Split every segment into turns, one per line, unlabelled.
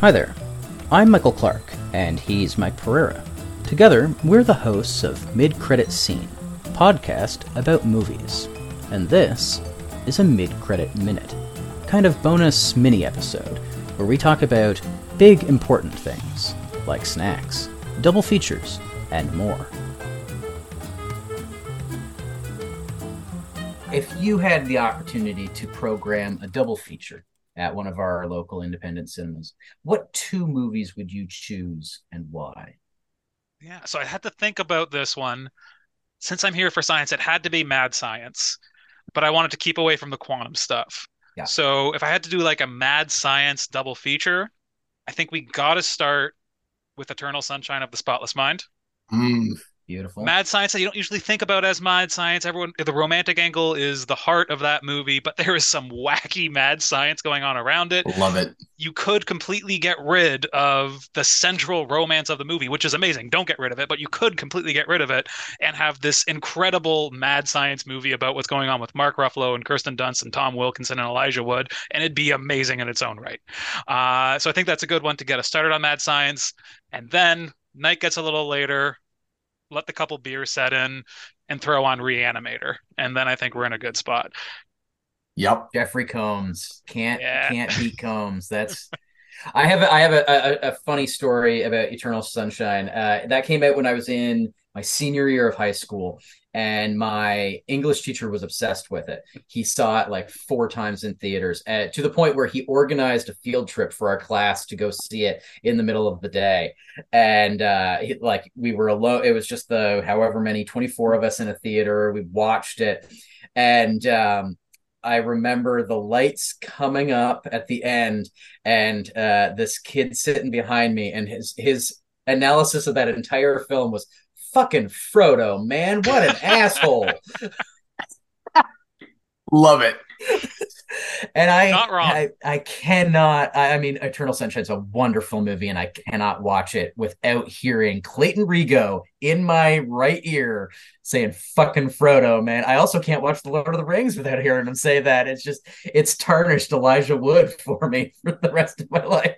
Hi there. I'm Michael Clark, and he's Mike Pereira. Together, we're the hosts of Mid Credit Scene, podcast about movies. And this is a mid credit minute, kind of bonus mini episode where we talk about big important things like snacks, double features, and more. If you had the opportunity to program a double feature at one of our local independent cinemas, what two movies would you choose and why?
Yeah, so I had to think about this one. Since I'm here for science, it had to be mad science, but I wanted to keep away from the quantum stuff.
Yeah.
So if I had to do like a mad science double feature, I think we got to start with Eternal Sunshine of the Spotless Mind.
Mm, beautiful.
Mad science that you don't usually think about as mad science. Everyone, the romantic angle is the heart of that movie, but there is some wacky mad science going on around it.
Love it.
You could completely get rid of the central romance of the movie, which is amazing. Don't get rid of it, but you could completely get rid of it and have this incredible mad science movie about what's going on with Mark Ruffalo and Kirsten Dunst and Tom Wilkinson and Elijah Wood, and it'd be amazing in its own right. Uh, so I think that's a good one to get us started on mad science, and then night gets a little later let the couple beers set in and throw on reanimator and then i think we're in a good spot
Yep.
Jeffrey Combs can't
Yeah.
can't beat Combs. That's I have a, I have a, a, a funny story about Eternal Sunshine. Uh, that came out when I was in my senior year of high school, and my English teacher was obsessed with it. He saw it like four times in theaters, uh, to the point where he organized a field trip for our class to go see it in the middle of the day. And uh, he, like we were alone, it was just the however many twenty four of us in a theater. We watched it, and um, I remember the lights coming up at the end and uh, this kid sitting behind me and his his analysis of that entire film was fucking Frodo, man, what an asshole.
Love it.
And I,
Not wrong.
I, I cannot. I, I mean, Eternal Sunshine's a wonderful movie, and I cannot watch it without hearing Clayton Rigo in my right ear saying "fucking Frodo." Man, I also can't watch The Lord of the Rings without hearing him say that. It's just, it's tarnished Elijah Wood for me for the rest of my life.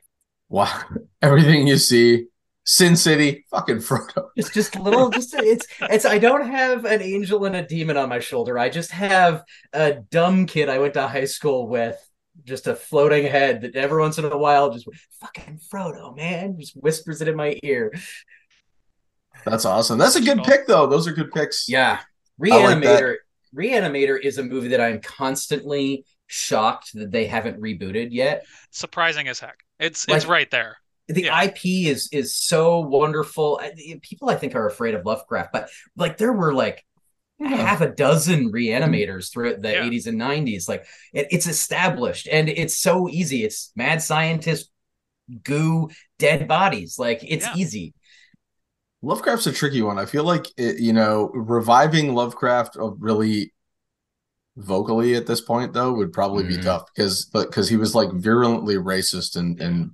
Wow. Everything you see, Sin City, fucking Frodo.
It's just little, just it's, it's. I don't have an angel and a demon on my shoulder. I just have a dumb kid I went to high school with. Just a floating head that every once in a while just fucking Frodo, man, just whispers it in my ear.
That's awesome. That's a good pick, though. Those are good picks.
Yeah.
like that.
Reanimator. Reanimator is a movie that I'm constantly shocked that they haven't rebooted yet.
surprising as heck it's
Like-
it's right there
The
Yeah.
IP is is so wonderful. People I think are afraid of Lovecraft, but like there were like half a dozen reanimators throughout the
Yeah.
80s and 90s. Like it, it's established and it's so easy. It's mad scientist goo dead bodies. Like it's
Yeah.
easy.
Lovecraft's a tricky one. I feel like it, you know, reviving Lovecraft uh, really vocally at this point though would probably be
Mhm.
tough because but because he was like virulently racist and and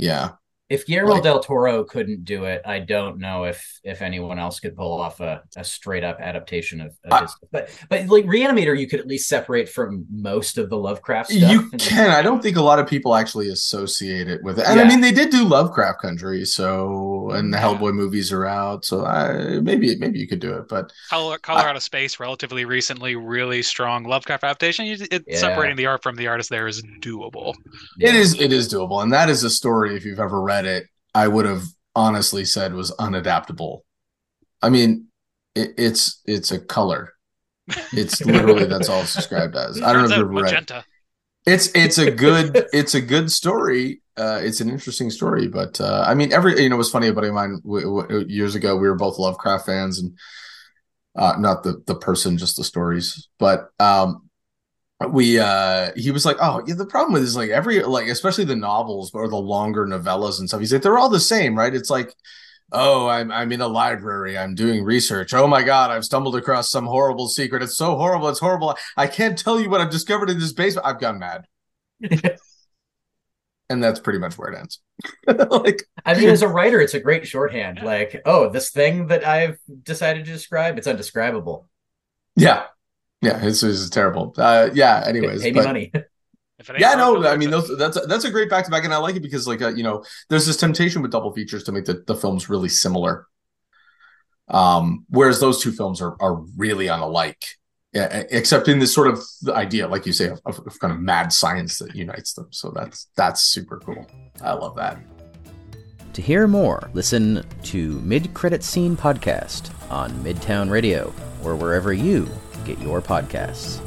yeah.
If Guillermo
Like-
del Toro couldn't do it, I don't know if if anyone else could pull off a, a straight up adaptation of, of
I-
his. But but like Reanimator, you could at least separate from most of the Lovecraft stuff.
You can. I don't think a lot of people actually associate it with it. And
Yeah.
I mean, they did do Lovecraft Country, so and the. Hellboy movies are out, so I maybe maybe you could do it. But
color color out space relatively recently really strong lovecraft adaptation it,
Yeah.
separating the art from the artist there is doable
it is it is doable, and that is a story. If you've ever read it, I would have honestly said was unadaptable. I mean, it, it's it's a color. It's literally that's all it's described as. I don't know if you've read.
magenta
It's it's a good it's a good story. Uh, it's an interesting story, but uh, I mean, every you know, it was funny. A buddy of mine w- w- years ago, we were both Lovecraft fans, and uh, not the the person, just the stories. But um, we uh, he was like, "Oh, yeah, the problem with is like every like, especially the novels or the longer novellas and stuff." He's like, "They're all the same, right?" It's like. Oh, I'm I'm in a library. I'm doing research. Oh my god, I've stumbled across some horrible secret. It's so horrible. It's horrible. I can't tell you what I've discovered in this basement. I've gone mad and that's pretty much where it ends. like,
I mean, as a writer, it's a great shorthand. Like, oh, this thing that I've decided to describe, it's undescribable.
yeah, yeah, it's, it's terrible. Uh, yeah. Anyways,
Pay me
but
money.
yeah, no, I mean those, that's that's a great back to back, and I like it because like uh, you know, there's this temptation with double features to make the, the films really similar. Um, whereas those two films are are really unlike, except in this sort of idea, like you say, of, of kind of mad science that unites them. So that's that's super cool. I love that.
To hear more, listen to Mid Credit Scene Podcast on Midtown Radio or wherever you get your podcasts.